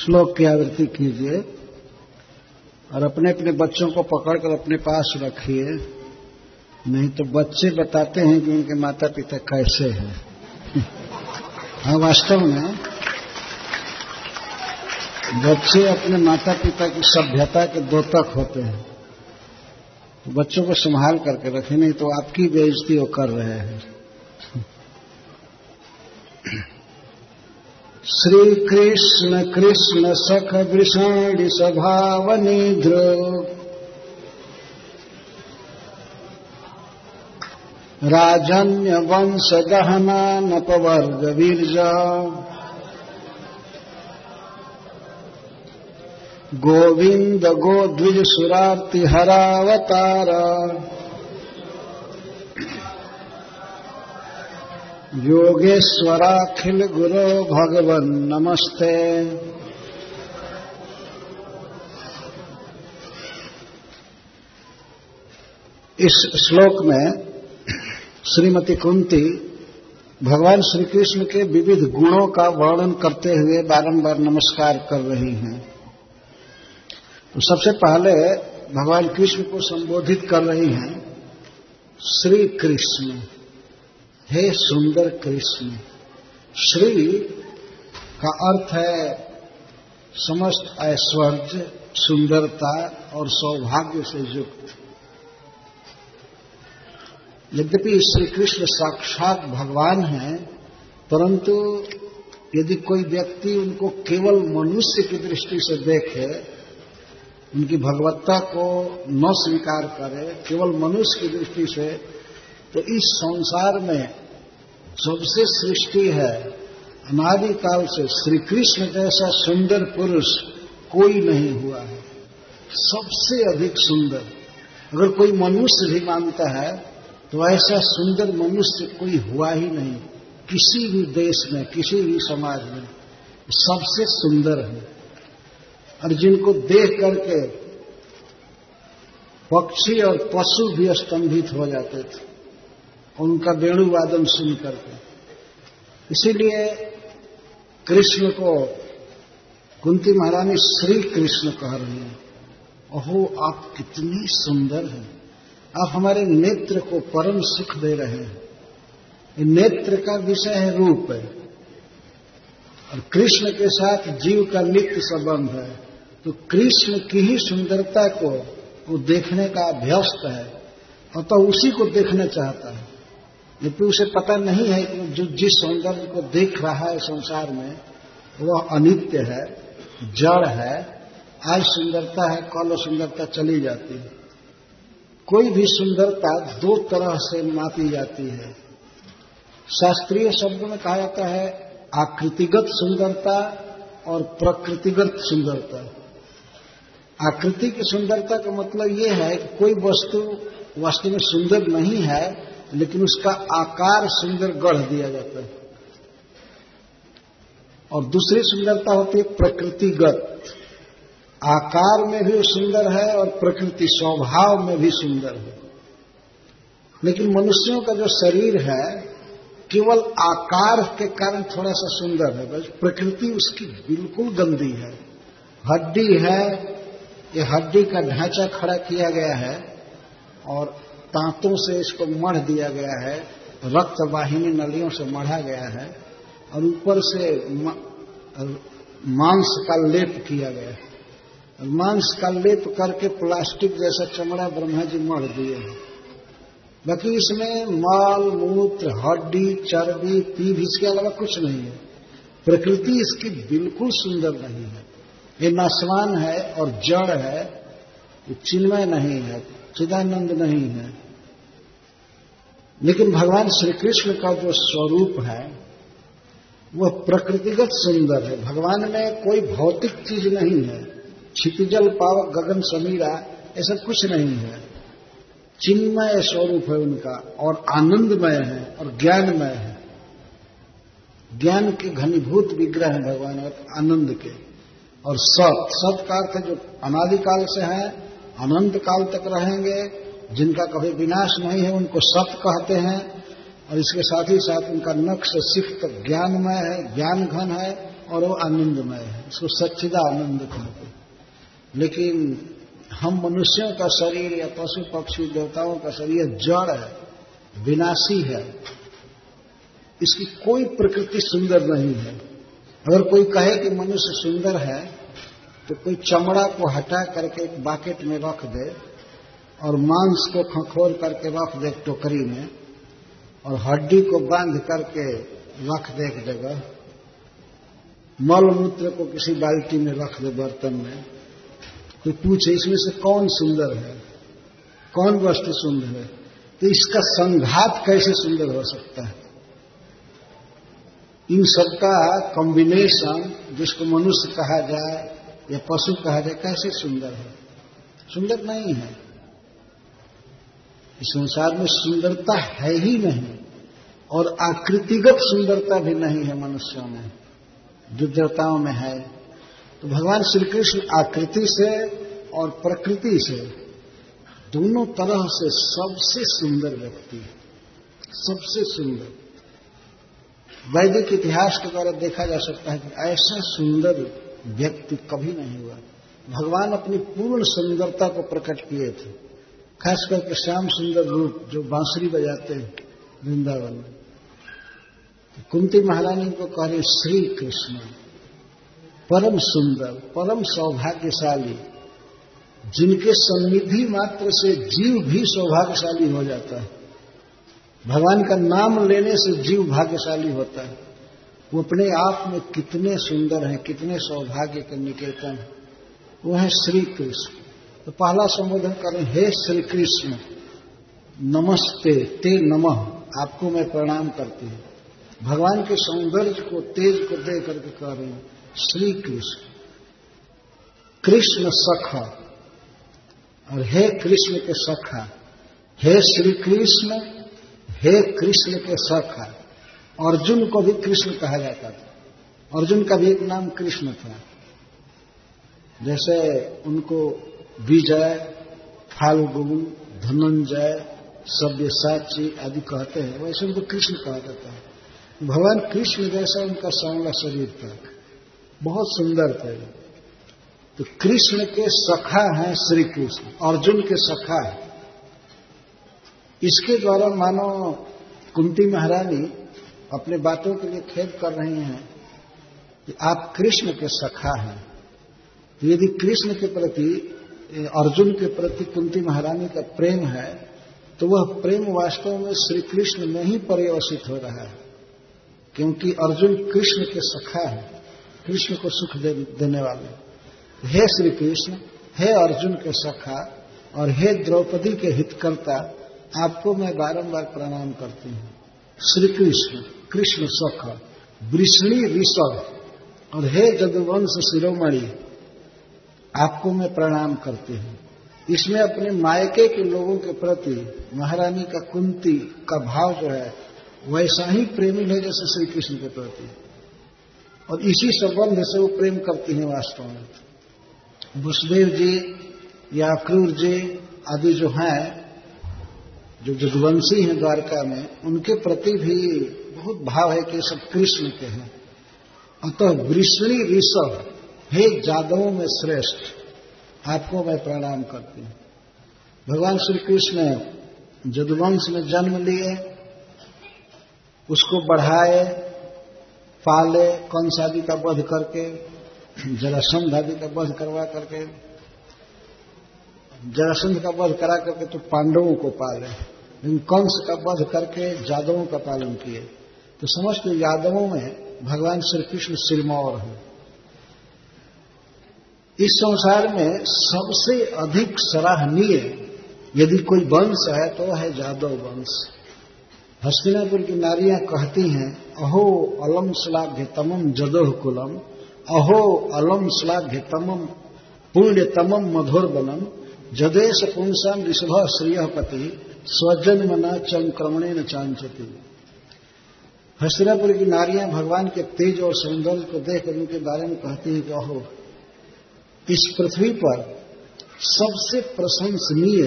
श्लोक की आवृत्ति कीजिए और अपने अपने बच्चों को पकड़कर अपने पास रखिए। नहीं तो बच्चे बताते हैं कि उनके माता पिता कैसे हैं। हाँ वास्तव में बच्चे अपने माता पिता की सभ्यता के दोतक होते हैं। तो बच्चों को संभाल करके रखें, नहीं तो आपकी बेइज्जती वो कर रहे हैं। श्रीकृष्ण कृष्ण सख वृषाणि सभावनिध्र विरजा गोविन्द गोद्विजसुरार्तिहरावतार। योगेश्वराखिल गुरो भगवन नमस्ते। इस श्लोक में श्रीमती कुंती भगवान श्री कृष्ण के विविध गुणों का वर्णन करते हुए बारंबार नमस्कार कर रही हैं। तो सबसे पहले भगवान कृष्ण को संबोधित कर रही हैं श्री कृष्ण हे सुंदर कृष्ण, श्री का अर्थ है समस्त ऐश्वर्य, सुंदरता और सौभाग्य से युक्त। यद्यपि श्री कृष्ण साक्षात भगवान हैं, परंतु यदि कोई व्यक्ति उनको केवल मनुष्य की दृष्टि से देखे, उनकी भगवत्ता को न स्वीकार करे, केवल मनुष्य की दृष्टि से तो इस संसार में सबसे सृष्टि है। अनादिकाल से श्री कृष्ण जैसा सुंदर पुरुष कोई नहीं हुआ है। सबसे अधिक सुंदर। अगर कोई मनुष्य भी मानता है तो ऐसा सुंदर मनुष्य कोई हुआ ही नहीं। किसी भी देश में, किसी भी समाज में सबसे सुंदर है। और जिनको देख करके पक्षी और पशु भी स्तंभित हो जाते थे। उनका वेणुवादन सुन करके। इसीलिए कृष्ण को कुंती महारानी श्री कृष्ण कह रही हैं ओहो आप कितनी सुंदर हैं। आप हमारे नेत्र को परम सुख दे रहे हैं। नेत्र का विषय है रूप है। और कृष्ण के साथ जीव का नित्य संबंध है। तो कृष्ण की ही सुंदरता को वो देखने का अभ्यस्त है। और तो उसी को देखना चाहता है। लेकिन उसे पता नहीं है कि जो जिस सौंदर्य को देख रहा है संसार में, वह अनित्य है, जड़ है, आज सुंदरता है, कल सुंदरता चली जाती है। कोई भी सुंदरता दो तरह से मापी जाती है। शास्त्रीय शब्द में कहा जाता है, आकृतिगत सुंदरता और प्रकृतिगत सुंदरता। आकृति की सुंदरता का मतलब यह है कि कोई वस्तु वास्तव में सुंदर नहीं है लेकिन उसका आकार सुंदर गढ़ दिया जाता है। और दूसरी सुंदरता होती है प्रकृतिगत। आकार में भी सुंदर है और प्रकृति स्वभाव में भी सुंदर है। लेकिन मनुष्यों का जो शरीर है, केवल आकार के कारण थोड़ा सा सुंदर है, बस प्रकृति उसकी बिल्कुल गंदी है। हड्डी है, ये हड्डी का ढांचा खड़ा किया गया है, और तांतों से इसको मढ़ दिया गया है रक्त वाहिनी नलियों से मढ़ा गया है और ऊपर से मांस का लेप किया गया है। मांस का लेप करके प्लास्टिक जैसा चमड़ा ब्रह्मा जी मढ़ दिए हैं। बाकी इसमें माल, मूत्र, हड्डी, चर्बी, पीभ, इसके अलावा कुछ नहीं है। प्रकृति इसकी बिल्कुल सुंदर नहीं है। ये नस्वान है और जड़ है चिन्मय नहीं है, चिदानंद नहीं है। लेकिन भगवान श्री कृष्ण का जो स्वरूप है वह प्रकृतिगत सुंदर है। भगवान में कोई भौतिक चीज़ नहीं है। क्षितिजल पावक गगन समीरा ऐसा कुछ नहीं है। चिन्मय स्वरूप है उनका, और आनंदमय है, और ज्ञानमय है। ज्ञान के घनीभूत विग्रह है भगवान आनंद के। और सत सत का अर्थ जो अनादिकाल से है, अनंत काल तक रहेंगे जिनका कभी विनाश नहीं है, उनको सत कहते हैं, और इसके साथ ही साथ उनका नक्श सिख तक ज्ञानमय है ज्ञान घन है, और वो आनंदमय है। इसको सच्चिदा आनंद कहते लेकिन हम मनुष्यों का शरीर या पशु पक्षी देवताओं का शरीर जड़ है, विनाशी है। इसकी कोई प्रकृति सुंदर नहीं है। अगर कोई कहे कि मनुष्य सुंदर है तो कोई चमड़ा को हटा करके एक बाकेट में रख दे और मांस को खखोर करके रख दे टोकरी में, और हड्डी को बाँध करके रख दे एक जगह मल मूत्र को किसी बाल्टी में रख दे बर्तन में। कोई पूछे, इसमें से कौन सुंदर है? कौन वस्तु सुंदर है? तो इसका संघात कैसे सुंदर हो सकता है? इन सबका कॉम्बिनेशन जिसको मनुष्य कहा जाए या पशु कहा जाए, कैसे सुंदर है? सुंदर नहीं है। इस संसार में सुंदरता है ही नहीं और आकृतिगत सुंदरता भी नहीं है मनुष्यों में जो देवताओं में है। तो भगवान श्री कृष्ण आकृति से और प्रकृति से दोनों तरह से सबसे सुंदर व्यक्ति है, सबसे सुंदर। वैदिक इतिहास के द्वारा देखा जा सकता है कि ऐसा सुंदर व्यक्ति कभी नहीं हुआ। भगवान अपनी पूर्ण सुंदरता को प्रकट किए थे। खास करके श्याम सुंदर रूप जो बांसुरी बजाते हैं, वृंदावन में। तो कुंती महारानी को कह रहे श्री कृष्ण परम सुंदर, परम सौभाग्यशाली, जिनके सन्निधि मात्र से जीव भी सौभाग्यशाली हो जाता है, भगवान का नाम लेने से जीव भाग्यशाली होता है, वो अपने आप में कितने सुंदर हैं, कितने सौभाग्य के निकेतन वो है श्री कृष्ण तो पहला संबोधन करें हे श्री कृष्ण, नमस्ते, ते नमः, आपको मैं प्रणाम करती हूँ। भगवान के सौंदर्य को, तेज को दे करके कह रहे हैं, श्री कृष्ण कृष्ण सखा, और हे कृष्ण के सखा, हे श्री कृष्ण, हे कृष्ण के सखा। अर्जुन को भी कृष्ण कहा जाता था। अर्जुन का भी एक नाम कृष्ण था। जैसे उनको विजय, फाल्गुन, धनंजय सव्यसाची आदि कहते हैं। वैसे उनको कृष्ण कहा जाता है। भगवान कृष्ण जैसा उनका सांवला शरीर था बहुत सुंदर थे। तो कृष्ण के सखा हैं श्री कृष्ण, अर्जुन के सखा है। इसके द्वारा मानो कुंती महारानी अपने बातों के लिए खेद कर रही हैं कि आप कृष्ण के सखा हैं। तो यदि कृष्ण के प्रति अर्जुन के प्रति कुंती महारानी का प्रेम है तो वह प्रेम वास्तव में श्री कृष्ण में ही पर्यवसित हो रहा है क्योंकि अर्जुन कृष्ण के सखा है कृष्ण को सुख दे, देने वाले। हे श्री कृष्ण हे अर्जुन के सखा और हे द्रौपदी के हितकर्ता आपको मैं बारंबार प्रणाम करती हूँ। श्री कृष्ण कृष्ण सख वृष्णी ऋषभ और हे जदुवंश शिरोमणि आपको मैं प्रणाम करती हूँ। इसमें अपने मायके के लोगों के प्रति महारानी का कुंती का भाव जो है, वैसा ही प्रेमी है जैसे श्री कृष्ण के प्रति। और इसी संबंध से वो प्रेम करती हैं वास्तव में। वसुदेव जी या क्रूर जी आदि जो हैं, जो जदुवंशी हैं द्वारका में, उनके प्रति भी बहुत भाव है कि सब कृष्ण के हैं। अतः वृष्णी ऋषभ हे जादवों में श्रेष्ठ, आपको मैं प्रणाम करती हूँ। भगवान श्री कृष्ण जदुवंश में जन्म लिए, उसको बढ़ाए, पाले कंस आदि का वध करके, जरासंध आदि का वध करवा करके, जरासंध का वध करा करके तो पांडवों को पाले, लेकिन कंस का वध करके यादवों का पालन किए। तो समस्त यादवों में भगवान श्री कृष्ण सिरमौर है। इस संसार में सबसे अधिक सराहनीय यदि कोई वंश है तो है जादव वंश। हस्तिनापुर की नारियाँ कहती हैं, अहो अलम श्लाघ्य तमम जदोह कुलम अहो अलम श्लाघ्य तमम पुण्य तमम मधुर बनम जदेश पुंसम ऋषभ श्रिय पति स्वजन्म न चंक्रमणे न चांचती हस्तिनापुर की नारियाँ भगवान के तेज और सौंदर्य को देखकर उनके बारे में कहती हैं कि, अहो इस पृथ्वी पर सबसे प्रशंसनीय,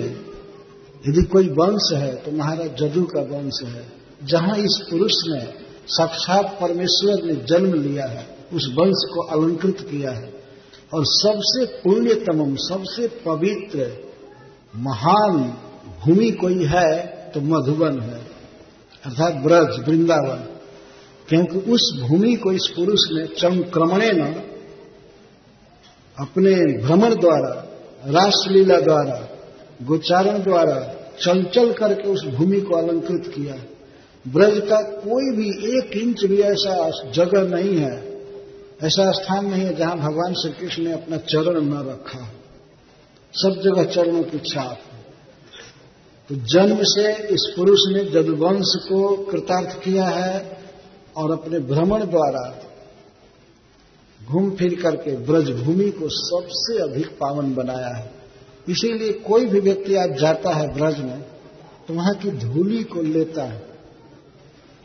यदि कोई वंश है तो महाराज जदू का वंश है, जहाँ इस पुरुष ने साक्षात परमेश्वर ने जन्म लिया है, उस वंश को अलंकृत किया है, और सबसे पुण्यतम सबसे पवित्र, महान भूमि कोई है तो मधुबन है, अर्थात ब्रज, वृंदावन, क्योंकि उस भूमि को इस पुरुष ने चमक्रमणे न अपने भ्रमण द्वारा, रासलीला द्वारा, गोचारण द्वारा चल चल करके उस भूमि को अलंकृत किया। ब्रज का कोई भी एक इंच भी ऐसा जगह नहीं है, ऐसा स्थान नहीं है जहाँ भगवान श्री कृष्ण ने अपना चरण न रखा सब जगह चरणों की छाप तो जन्म से इस पुरुष ने जदवंश को कृतार्थ किया है और अपने भ्रमण द्वारा घूम फिर करके ब्रजभूमि को सबसे अधिक पावन बनाया है। इसीलिए कोई भी व्यक्ति आज जाता है ब्रज में तो वहाँ की धूली को लेता है।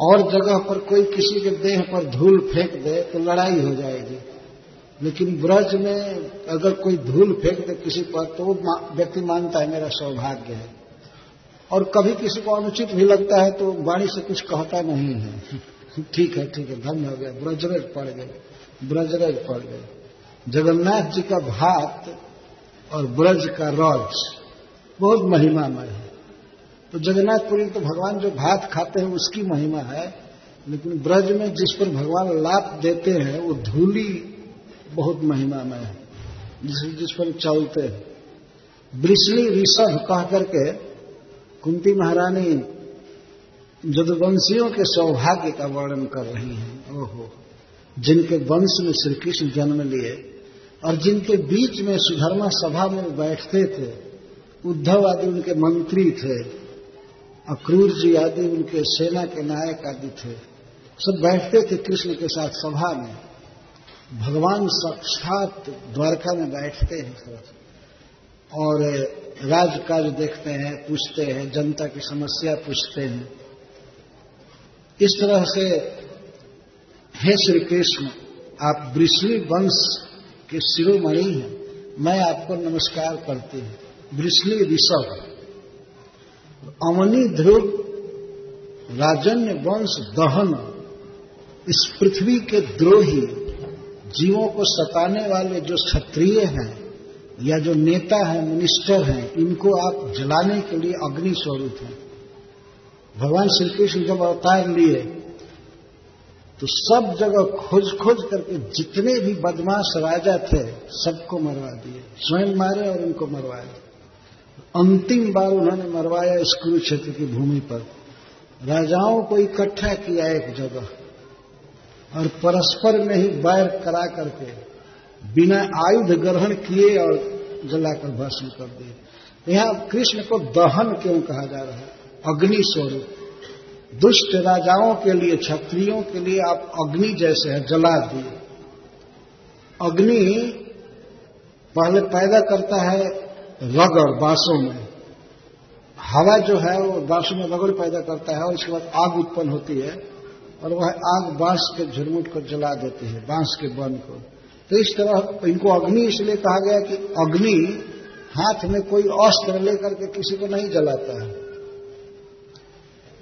और जगह पर कोई किसी के देह पर धूल फेंक दे तो लड़ाई हो जाएगी। लेकिन ब्रज में अगर कोई धूल फेंक दे किसी पर तो वो व्यक्ति मानता है, मेरा सौभाग्य है। और कभी किसी को अनुचित भी लगता है तो वाणी से कुछ कहता नहीं है। ठीक है ठीक है धन्य हो गया ब्रजरज पड़ गए। ब्रजरज पड़ गए जगन्नाथ जी का भात और ब्रज का रज, बहुत महिमामय है। तो जगन्नाथपुरी तो भगवान जो भात खाते हैं, उसकी महिमा है। लेकिन ब्रज में जिस पर भगवान लाभ देते हैं, वो धूली बहुत महिमामय है। जिस जिस पर चलते हैं। ब्रिसली ऋषभ कह करके कुंती महारानी जदुवंशियों के सौभाग्य का वर्णन कर रही हैं। ओहो। जिनके वंश में श्री कृष्ण जन्म लिए और जिनके बीच में सुधर्मा सभा में बैठते थे, उद्धव आदि उनके मंत्री थे, अक्रूर जी आदि उनके सेना के नायक आदि थे, सब बैठते थे कृष्ण के साथ सभा में। भगवान साक्षात द्वारका में बैठते हैं और राजकाज देखते हैं, पूछते हैं, जनता की समस्या पूछते हैं। इस तरह से हे श्री कृष्ण, आप वृष्णि वंश के शिरोमणि हैं। मैं आपको नमस्कार करती हूँ। वृष्णि ऋषभ अवनी ध्रुव, राजन्य वंश दहन, इस पृथ्वी के द्रोही, जीवों को सताने वाले जो क्षत्रिय हैं, या जो नेता हैं, मिनिस्टर हैं, इनको आप जलाने के लिए अग्नि स्वरूप हैं। भगवान श्री कृष्ण जब अवतार लिए तो सब जगह खोज खोज करके जितने भी बदमाश राजा थे, सबको मरवा दिए। स्वयं मारे और उनको मरवाए। अंतिम बार उन्होंने मरवाया इस कुरुक्षेत्र की भूमि पर। राजाओं को इकट्ठा किया एक जगह और परस्पर में ही बैर करा करके बिना आयुध ग्रहण किए और जलाकर भस्म कर दिए। यहाँ कृष्ण को दहन क्यों कहा जा रहा है? अग्नि स्वरूप दुष्ट राजाओं के लिए, क्षत्रियों के लिए आप अग्नि जैसे है, जला दिए। अग्नि पहले पैदा करता है रगड़ बांसों में। हवा जो है वो बांसों में रगड़ पैदा करता है और उसके बाद आग उत्पन्न होती है और वह आग बाँस के झुरमुट को जला देती है, बाँस के वन को। तो इस तरह इनको अग्नि इसलिए कहा गया कि अग्नि हाथ में कोई अस्त्र लेकर के किसी को नहीं जलाता है।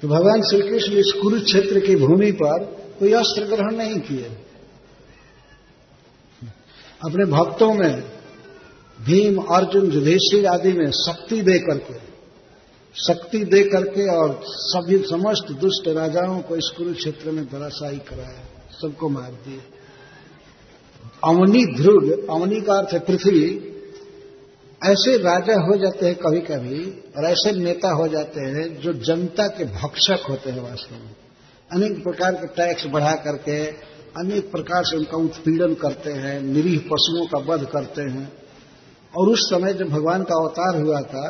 तो भगवान श्री कृष्ण इस कुरुक्षेत्र की भूमि पर कोई अस्त्र ग्रहण नहीं किए। अपने भक्तों में, भीम, अर्जुन, युधिष्ठिर आदि में शक्ति दे करके, शक्ति दे करके और सभी समस्त दुष्ट राजाओं को इस कुरुक्षेत्र में धराशायी कराया, सबको मार दिए अवनी ध्रुव, अवनी का अर्थ है पृथ्वी ऐसे राजा हो जाते हैं कभी कभी और ऐसे नेता हो जाते हैं जो जनता के भक्षक होते हैं वास्तव में। अनेक प्रकार के टैक्स बढ़ा करके, अनेक प्रकार से उनका उत्पीड़न करते हैं, निरीह पशुओं का वध करते हैं। और उस समय जब भगवान का अवतार हुआ था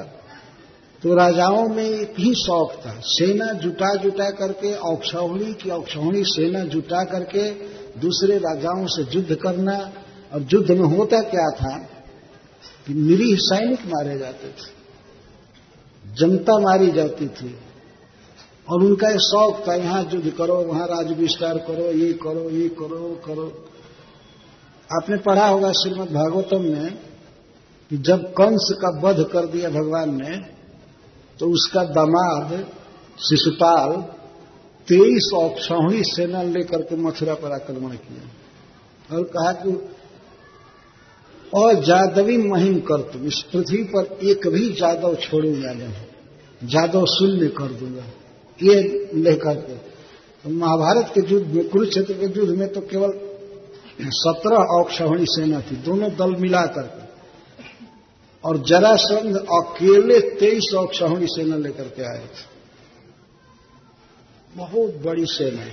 तो राजाओं में एक ही शौक था, सेना जुटा जुटा करके औक्षौणी की औक्षौणी सेना जुटा करके दूसरे राजाओं से युद्ध करना। और युद्ध में होता क्या था? निरीह सैनिक मारे जाते थे। जनता मारी जाती थी। और उनका यह शौक था, यहाँ युद्ध करो, वहाँ राज विस्तार करो, ये करो ये करो करो। आपने पढ़ा होगा श्रीमद भागवतम में कि जब कंस का वध कर दिया भगवान ने तो उसका दामाद, शिशुपाल, तेईस औक्षौणी सेना लेकर के मथुरा पर आक्रमण किया। और कहा कि और जादवी महिम कर तुम इस पृथ्वी पर एक भी जादव छोड़ूँगा नहीं? जादव शून्य कर दूँगा ये लेकर के तो महाभारत के युद्ध में, कुरुक्षेत्र के युद्ध में तो केवल सत्रह औक्षणी सेना थी, दोनों दल मिला करके और जरासंध अकेले तेईस औक्षणी सेना लेकर के आए थे। बहुत बड़ी सेना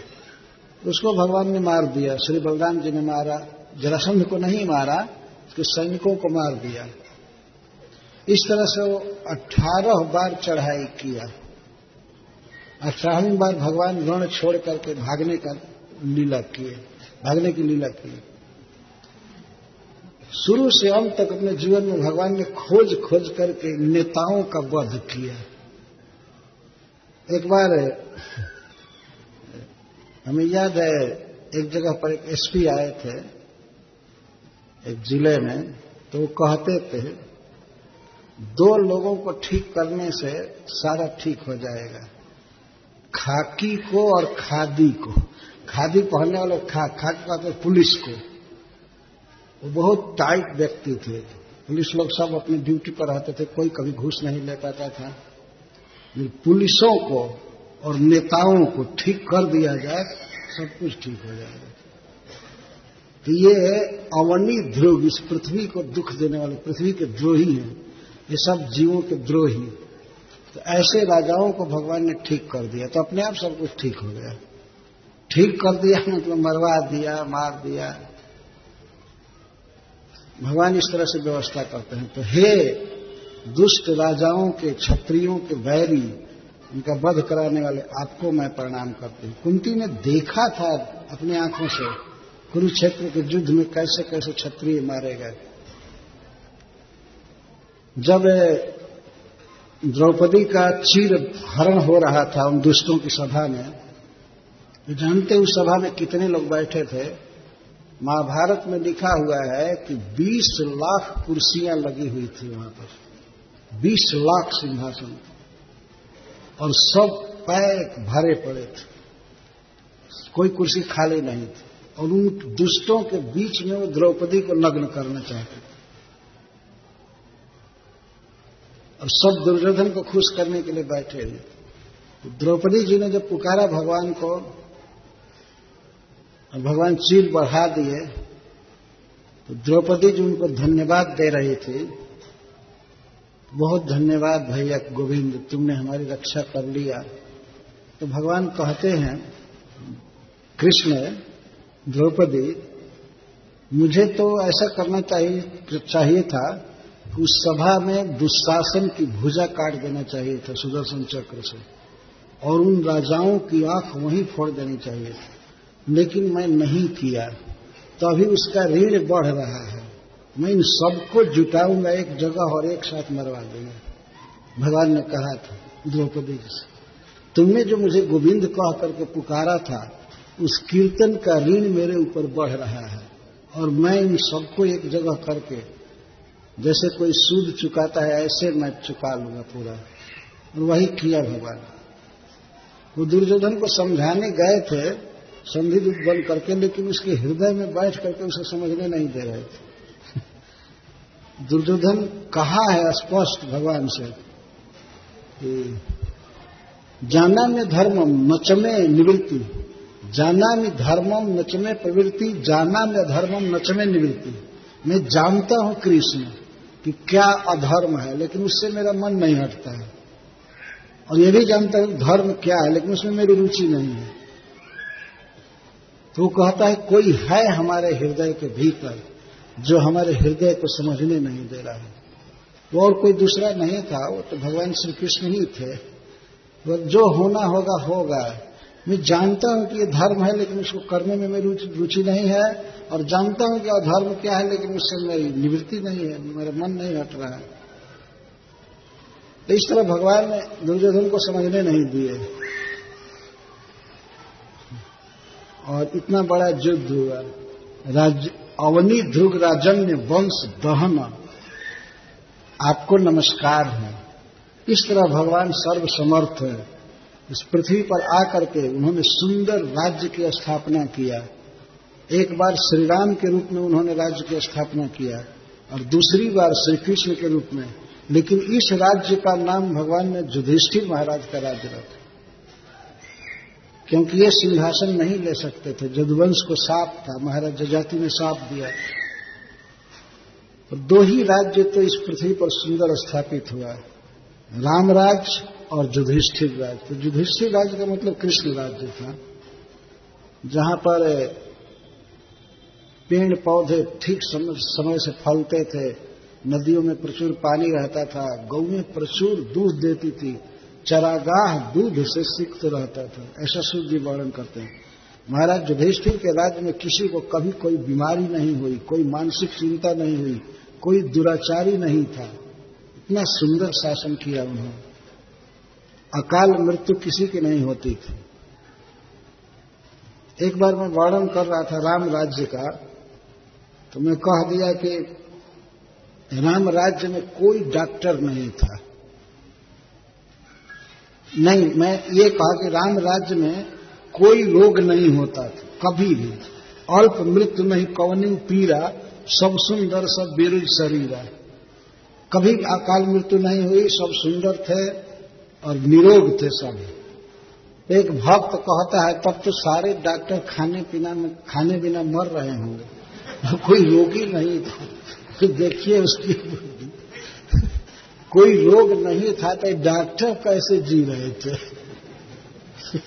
उसको भगवान ने मार दिया, श्री बलराम जी ने मारा, जरासंध को नहीं मारा उसके सैनिकों को मार दिया। इस तरह से वो अठारह बार चढ़ाई किया। अठारहवीं बार भगवान रण छोड़ करके भागने का लीला किए, भागने की लीला की शुरू से अंत तक अपने जीवन में भगवान ने खोज खोज करके नेताओं का वध किया। एक बार, हमें याद है, एक जगह पर एक एसपी आए थे। एक ज़िले में तो वो कहते थे, दो लोगों को ठीक करने से सारा ठीक हो जाएगा। खाकी को और खादी को। खादी पहनने वाले खा, खाकी कहते पुलिस को। वो बहुत टाइट व्यक्ति थे। पुलिस लोग सब अपनी ड्यूटी पर रहते थे, कोई कभी घूस नहीं ले पाता था। पुलिसों को और नेताओं को ठीक कर दिया जाए, सब कुछ ठीक हो जाएगा। तो ये अवनी ध्रुव, इस पृथ्वी को दुख देने वाले, पृथ्वी के द्रोही हैं। ये सब जीवों के द्रोही तो ऐसे राजाओं को भगवान ने ठीक कर दिया। तो अपने आप सब कुछ ठीक हो गया। ठीक कर दिया मतलब मरवा दिया, मार दिया। भगवान इस तरह से व्यवस्था करते हैं। तो हे दुष्ट राजाओं के, क्षत्रियों के बैरी, उनका वध कराने वाले आपको मैं प्रणाम करती हूँ। कुंती ने देखा था अपनी आँखों से। कुरुक्षेत्र के युद्ध में कैसे कैसे क्षत्रिय मारे गए। जब द्रौपदी का चीर हरण हो रहा था उन दुष्टों की सभा में जानते उस सभा में कितने लोग बैठे थे? महाभारत में लिखा हुआ है कि 20 लाख कुर्सियाँ लगी हुई थी वहाँ पर। 20 लाख सिंहासन। और सब पैक भरे पड़े थे। कोई कुर्सी खाली नहीं थी। और उन दुष्टों के बीच में वो द्रौपदी को नग्न करना चाहते थे। और सब दुर्योधन को खुश करने के लिए बैठे हुए तो द्रौपदी जी ने जब पुकारा भगवान को, और भगवान चील बढ़ा दिए तो द्रौपदी जी उनको धन्यवाद दे रही थी। बहुत धन्यवाद भैया गोविंद, तुमने हमारी रक्षा कर लिया। तो भगवान कहते हैं, कृष्ण द्रौपदी, मुझे तो ऐसा करना चाहिए चाहिए था उस सभा में दुशासन की भुजा काट देना चाहिए था, सुदर्शन चक्र से। और उन राजाओं की आँख वहीं फोड़ देनी चाहिए थी। लेकिन मैं नहीं किया। तो अभी उसका ऋण बढ़ रहा है। मैं इन सबको जुटाऊँगा एक जगह और एक साथ मरवा दूँगा। भगवान ने कहा था, द्रौपदी जी से, तुमने जो मुझे गोविंद कह करके पुकारा था उस कीर्तन का ऋण मेरे ऊपर बढ़ रहा है और मैं इन सबको एक जगह करके, जैसे कोई सूद चुकाता है, ऐसे मैं चुका लूँगा पूरा। और वही किया भगवान। वो दुर्योधन को समझाने गए थे संधि बन करके, लेकिन उसके हृदय में बैठ करके उसे समझने नहीं दे रहे थे। दुर्योधन कहा है स्पष्ट भगवान से कि, जाना में धर्म नचमे निवृत्ति। जाना में धर्मम नचमे प्रवृत्ति, जाना में अधर्मम नचमे निवृत्ति। मैं जानता हूँ कृष्ण कि क्या अधर्म है, लेकिन उससे मेरा मन नहीं हटता है। और ये भी जानता हूँ धर्म क्या है, लेकिन उसमें मेरी रुचि नहीं है। तो वो कहता है, कोई है हमारे हृदय के भीतर जो हमारे हृदय को समझने नहीं दे रहा है? वो और कोई दूसरा नहीं था, वो तो भगवान श्री कृष्ण ही थे। वो जो होना होगा होगा। मैं जानता हूँ कि ये धर्म है, लेकिन उसको करने में मेरी रुचि नहीं है, और जानता हूँ कि अधर्म क्या है, लेकिन उससे मेरी निवृत्ति नहीं है, मेरा मन नहीं हट रहा है। इस तरह भगवान ने दुर्योधन को समझने नहीं दिए। और इतना बड़ा युद्ध हुआ। राज्य अवनी ध्रुव राजन्य वंश दहन। आपको नमस्कार है। इस तरह भगवान सर्वसमर्थ है। इस पृथ्वी पर आकर के उन्होंने सुंदर राज्य की स्थापना किया। एक बार श्री राम के रूप में उन्होंने राज्य की स्थापना किया और दूसरी बार श्री कृष्ण के रूप में। लेकिन इस राज्य का नाम भगवान ने युधिष्ठिर महाराज का राज्य रखा। क्योंकि ये सिंहासन नहीं ले सकते थे। जदुवंश को साप था। महाराज जजाति ने साप दिया। तो दो ही राज्य तो इस पृथ्वी पर सुंदर स्थापित हुआ। रामराज और युधिष्ठिर राज। तो युधिष्ठिर राज्य का मतलब कृष्ण राज्य था, जहाँ पर पेड़ पौधे ठीक समय से फलते थे, नदियों में प्रचुर पानी रहता था, गऊ प्रचुर दूध देती थी, चरागाह दूध से सिक्त रहता था, ऐसा सूर्य जी वर्णन करते हैं। महाराज, युधिष्ठिर के राज्य में किसी को कभी कोई बीमारी नहीं हुई, कोई मानसिक चिंता नहीं हुई, कोई दुराचारी नहीं था। इतना सुंदर शासन किया उन्होंने। अकाल मृत्यु किसी की नहीं होती थी। एक बार मैं वर्णन कर रहा था राम राज्य का तो मैं कह दिया कि राम राज्य में कोई डॉक्टर नहीं था। नहीं, मैं ये कहा कि राम राज्य में कोई रोग नहीं होता था, कभी भी। अल्प मृत्यु नहीं कवनिंग पीड़ा, सब सुंदर, सब बेरुज शरीर है। कभी अकाल मृत्यु नहीं हुई, सब सुंदर थे और निरोग थे सब एक भक्त कहता है, तब तो सारे डॉक्टर खाने पीना में, खाने बिना मर रहे होंगे। कोई रोगी नहीं था। तो देखिए उसकी कोई रोग नहीं था तो डॉक्टर कैसे जी रहे थे?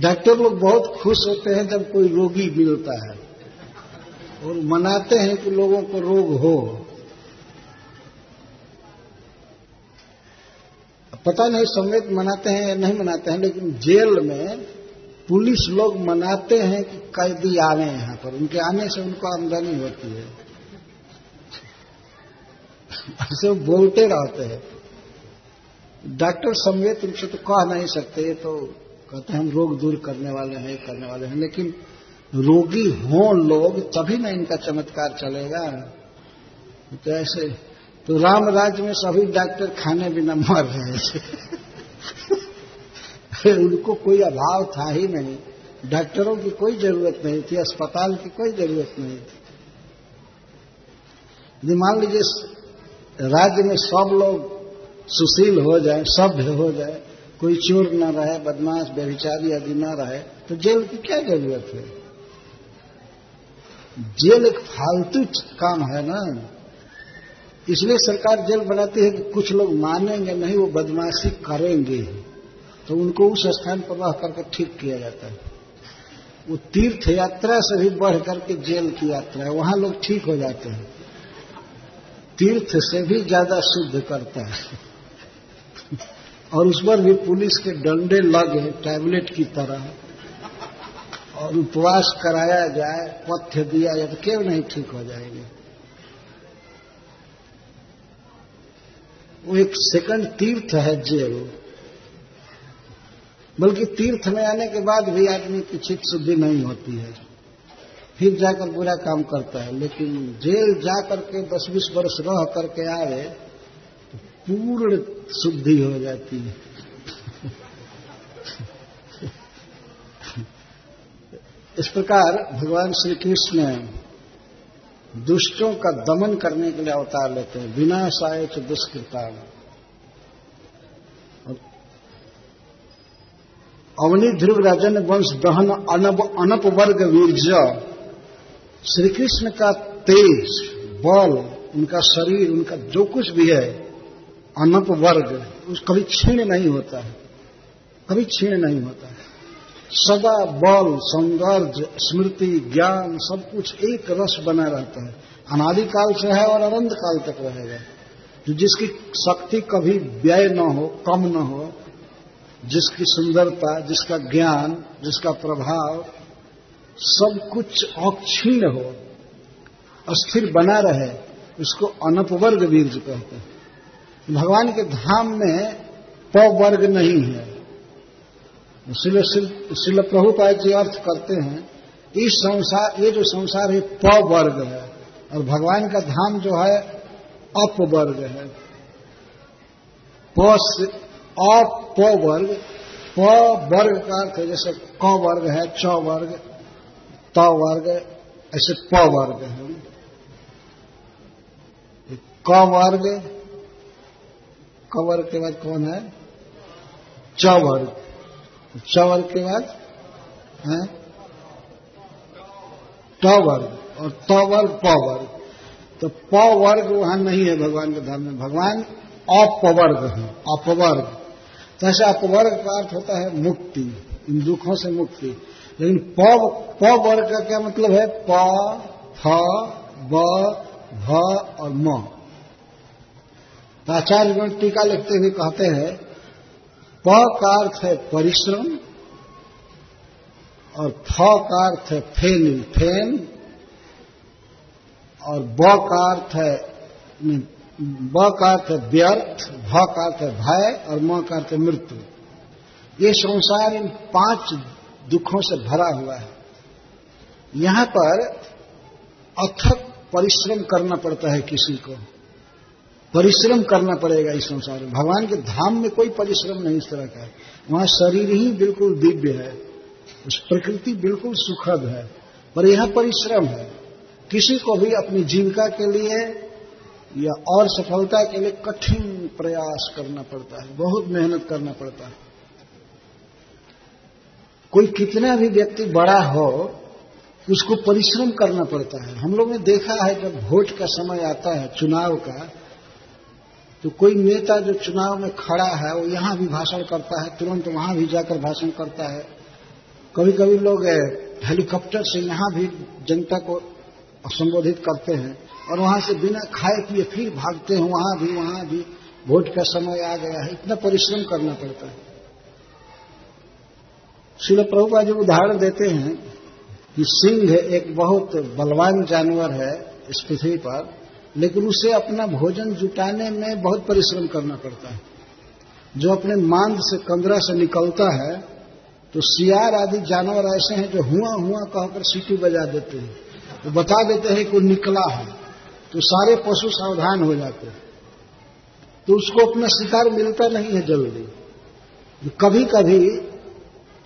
डॉक्टर लोग बहुत खुश होते हैं जब कोई रोगी मिलता है। और मनाते हैं कि लोगों को रोग हो। पता नहीं समेत मनाते हैं या नहीं मनाते हैं, लेकिन जेल में पुलिस लोग मनाते हैं कि कैदी आवे यहाँ पर। उनके आने से उनको आमदनी होती है। ऐसे बोलते रहते हैं। डॉक्टर समेत उनसे तो कह नहीं सकते तो कहते हैं हम रोग दूर करने वाले हैं करने वाले हैं, लेकिन रोगी हों लोग, तभी ना इनका चमत्कार चलेगा। तो ऐसे तो राम राज्य में सभी डॉक्टर खाने बिना मर रहे थे। उनको कोई अभाव था ही नहीं। डॉक्टरों की कोई ज़रूरत नहीं थी, अस्पताल की कोई ज़रूरत नहीं थी। यदि मान लीजिए, राज्य में सब लोग सुशील हो जाए, सभ्य हो जाए, कोई चोर न रहे, बदमाश, व्यभिचारी आदि न रहे तो जेल की क्या ज़रूरत है? जेल एक फालतू काम है ना। इसलिए सरकार जेल बनाती है कि कुछ लोग मानेंगे नहीं, वो बदमाशी करेंगे तो उनको उस स्थान पर रह करके ठीक किया जाता है। वो तीर्थ यात्रा से भी बढ़ करके जेल की यात्रा है, वहाँ लोग ठीक हो जाते हैं। तीर्थ से भी ज़्यादा शुद्ध करता है। और उस पर भी पुलिस के डंडे लगे टैबलेट की तरह। और उपवास कराया जाए, पथ्य दिया जाए तो क्यों नहीं ठीक हो जाएँगे? वो एक सेकंड तीर्थ है जेल। बल्कि तीर्थ में आने के बाद भी आदमी की चित शुद्धि नहीं होती है। फिर जाकर बुरा काम करता है। लेकिन जेल जाकर के दस बीस वर्ष रह करके आए पूर्ण शुद्धि हो जाती है। इस प्रकार भगवान श्री कृष्ण दुष्टों का दमन करने के लिए अवतार लेते हैं। बिना साय च दुष्कृता अवनी ध्रुव राजन वंश दहन अनब अनप वर्ग वीरज। श्री कृष्ण का तेज, बल, उनका शरीर, उनका जो कुछ भी है, अनप वर्ग, उस कभी क्षीण नहीं होता है। कभी क्षीण नहीं होता है। सदा बल सौंदर्य स्मृति, ज्ञान, सब कुछ एक रस बना रहता है। अनादिकाल से है और अनंत काल तक रहेगा। जो जिसकी शक्ति कभी व्यय न हो, कम न हो, जिसकी सुंदरता, जिसका ज्ञान, जिसका प्रभाव, सब कुछ अक्षीण हो, अस्थिर बना रहे, उसको अनपवर्ग वीर्ज कहते हैं। भगवान के धाम में पवर्ग नहीं है। शिल प्रभुपाद जी अर्थ करते हैं, इस संसार ये जो संसार है प वर्ग है। और भगवान का धाम जो है अप वर्ग है। अप वर्ग प वर्ग का अर्थ है जैसे क वर्ग है च वर्ग त वर्ग ऐसे प वर्ग है। क वर्ग क वर्ग के बाद कौन है? च वर्ग च वर्ग के बाद, है? ट वर्ग और त वर्ग प वर्ग तो प वर्ग वहाँ नहीं है भगवान के धर्म में। भगवान अपवर्ग है, अपवर्ग। तो ऐसे अपवर्ग का अर्थ होता है मुक्ति, इन दुखों से मुक्ति। लेकिन प वर्ग का क्या मतलब है? प, फ, ब, भ और म। आचार्य टीका लिखते हुए कहते हैं प का अर्थ है परिश्रम और फ का अर्थ है फेन फेन और ब का अर्थ है ब का अर्थ है व्यर्थ भ का अर्थ है भय और म का अर्थ है मृत्यु। ये संसार इन पाँच दुखों से भरा हुआ है। यहाँ पर अथक परिश्रम करना पड़ता है किसी को। परिश्रम करना पड़ेगा इस संसार में। भगवान के धाम में कोई परिश्रम नहीं इस तरह का वहाँ शरीर ही बिल्कुल दिव्य है। उस प्रकृति बिल्कुल सुखद है। पर यह परिश्रम है। किसी को भी अपनी जीविका के लिए या और सफलता के लिए कठिन प्रयास करना पड़ता है। बहुत मेहनत करना पड़ता है। कोई कितना भी व्यक्ति बड़ा हो, उसको परिश्रम करना पड़ता है। हम लोग ने देखा है जब वोट का समय आता है, चुनाव का तो कोई नेता जो चुनाव में खड़ा है, वो यहाँ भी भाषण करता है, तुरंत वहाँ भी जाकर भाषण करता है। कभी कभी लोग हेलीकॉप्टर से यहाँ भी जनता को संबोधित करते हैं और वहाँ से बिना खाए पिए फिर भागते हैं, वहाँ भी वहाँ भी। वोट का समय आ गया है, इतना परिश्रम करना पड़ता है। शिल प्रभुपा जो उदाहरण देते हैं कि सिंह एक बहुत बलवान जानवर है इस पृथ्वी पर। लेकिन उसे अपना भोजन जुटाने में बहुत परिश्रम करना पड़ता है। जो अपने मांद से कंदरा से निकलता है तो सियार आदि जानवर ऐसे हैं जो हुआ हुआ कहकर सीटी बजा देते हैं। तो बता देते हैं कि निकला है तो सारे पशु सावधान हो जाते हैं। तो उसको अपना शिकार मिलता नहीं है जल्दी। तो कभी कभी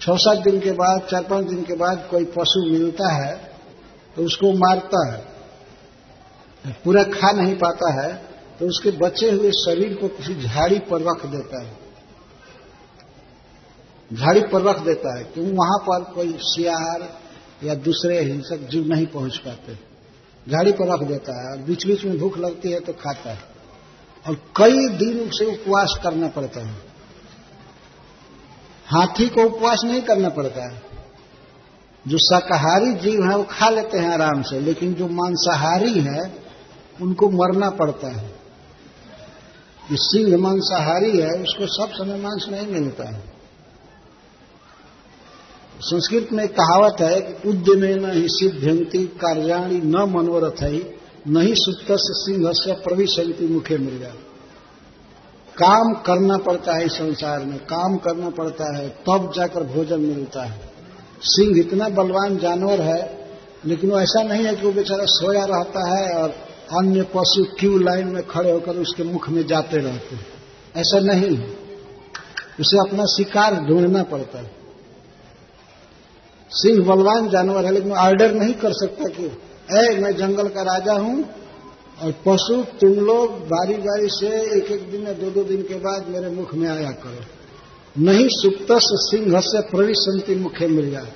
छह सात दिन के बाद चार पाँच दिन के बाद कोई पशु मिलता है तो उसको मारता है। पूरा खा नहीं पाता है तो उसके बचे हुए शरीर को किसी झाड़ी पर रख देता है। झाड़ी पर रख देता है क्यों वहाँ पर कोई सियार या दूसरे हिंसक जीव नहीं पहुँच पाते। झाड़ी पर रख देता है और बीच बीच में भूख लगती है तो खाता है। और कई दिन उसे उपवास करना पड़ता है। हाथी को उपवास नहीं करना पड़ता है। जो शाकाहारी जीव है, वो खा लेते हैं आराम से, लेकिन जो मांसाहारी है उनको मरना पड़ता है। जो सिंह मांसाहारी है, उसको सब समय मांस नहीं मिलता है। संस्कृत में कहावत है कि उद्यमे न ही सिद्ध्यंती कार्याणी न मनोरथ ही न ही सुप्त सिंह से प्रविशंति मुखे मिल जाए। काम करना पड़ता है इस संसार में, काम करना पड़ता है, तब जाकर भोजन मिलता है। सिंह इतना बलवान जानवर है, लेकिन वो ऐसा नहीं है कि वो बेचारा सोया रहता है और अन्य पशु क्यू लाइन में खड़े होकर उसके मुख में जाते रहते हैं। ऐसा नहीं। उसे अपना शिकार ढूंढना पड़ता है। सिंह बलवान जानवर है, लेकिन ऑर्डर नहीं कर सकता कि, ऐ, मैं जंगल का राजा हूँ और पशु तुम लोग बारी बारी से एक एक दिन या दो दो दिन के बाद मेरे मुख में आया करो। नहीं सुप्त सिंह से प्रविशंति मुखे मिल जाए।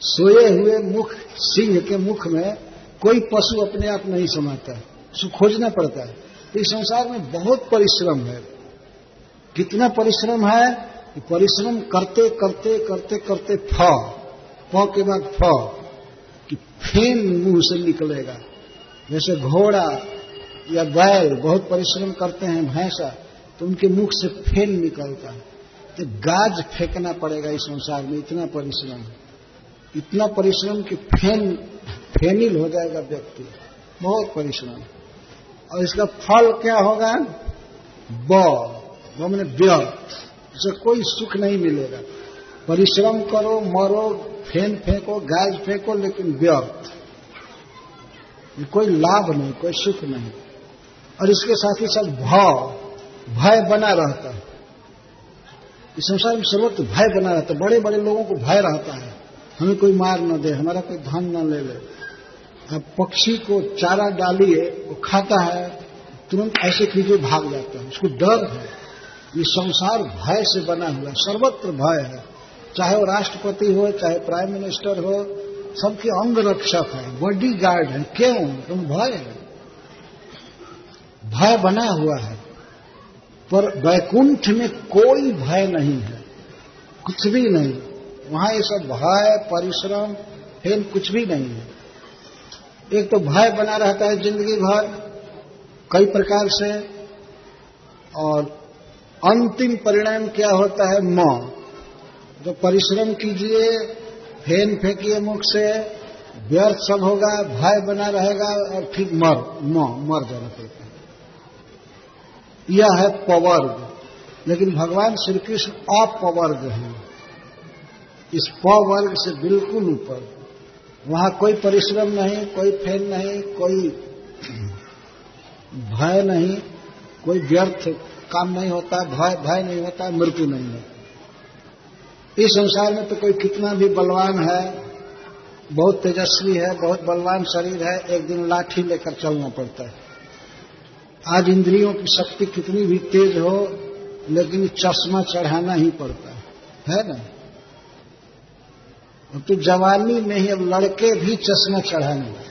सोए हुए मुख सिंह के मुख में कोई पशु अपने आप नहीं समाता है खोजना पड़ता है। तो इस संसार में बहुत परिश्रम है। कितना परिश्रम है कि परिश्रम करते करते करते करते फ के बाद फ, कि फेन मुँह से निकलेगा। जैसे घोड़ा या बैल बहुत परिश्रम करते हैं, भैंसा तो उनके मुख से फेन निकलता है। तो गाज फेंकना पड़ेगा इस संसार में, इतना परिश्रम। इतना परिश्रम कि फेन, फेनिल हो जाएगा व्यक्ति। बहुत परिश्रम। और इसका फल क्या होगा? ब मैंने व्यर्थ। इसे कोई सुख नहीं मिलेगा। परिश्रम करो, मरो, फेन फेंको, गाज फेंको, लेकिन व्यर्थ। कोई लाभ नहीं, कोई सुख नहीं। और इसके साथ ही साथ भाव भय बना रहता है। इस संसार में सर्वत्र भय बना रहता है। बड़े बड़े लोगों को भय रहता है। हमें कोई मार न दे, हमारा कोई धन न ले ले। अब पक्षी को चारा डालिए, वो खाता है, तुरंत ऐसे कीजिए भाग जाता है। उसको डर है। ये संसार भय से बना हुआ है, सर्वत्र भय है। चाहे वो राष्ट्रपति हो, चाहे प्राइम मिनिस्टर हो, सबके अंग रक्षक है बॉडी गार्ड है। क्यों? तुम भय है। भय बना हुआ है। पर वैकुंठ में कोई भय नहीं है। कुछ भी नहीं। वहाँ ये सब भय, परिश्रम, फेल कुछ भी नहीं है। एक तो भय बना रहता है ज़िंदगी भर, कई प्रकार से, और अंतिम परिणाम क्या होता है? म जो परिश्रम कीजिए फेन फेंकिए मुख से, व्यर्थ सब होगा, भय बना रहेगा, और फिर मर म मर जाना पड़ता है। यह है पवर्ग। लेकिन भगवान श्री कृष्ण अपवर्ग है। इस प वर्ग से बिल्कुल ऊपर। वहाँ कोई परिश्रम नहीं, कोई फेल नहीं, कोई भय नहीं, कोई व्यर्थ काम नहीं होता, भय भय नहीं होता, मृत्यु नहीं है। इस संसार में तो कोई कितना भी बलवान है, बहुत तेजस्वी है, बहुत बलवान शरीर है, एक दिन लाठी लेकर चलना पड़ता है। आज इंद्रियों की शक्ति कितनी भी तेज हो, लेकिन चश्मा चढ़ाना ही पड़ता है। है ना? तो जवानी में ही अब लड़के भी चश्मा चढ़ाने